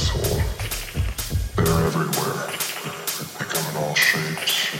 asshole. They're everywhere. They come in all shapes.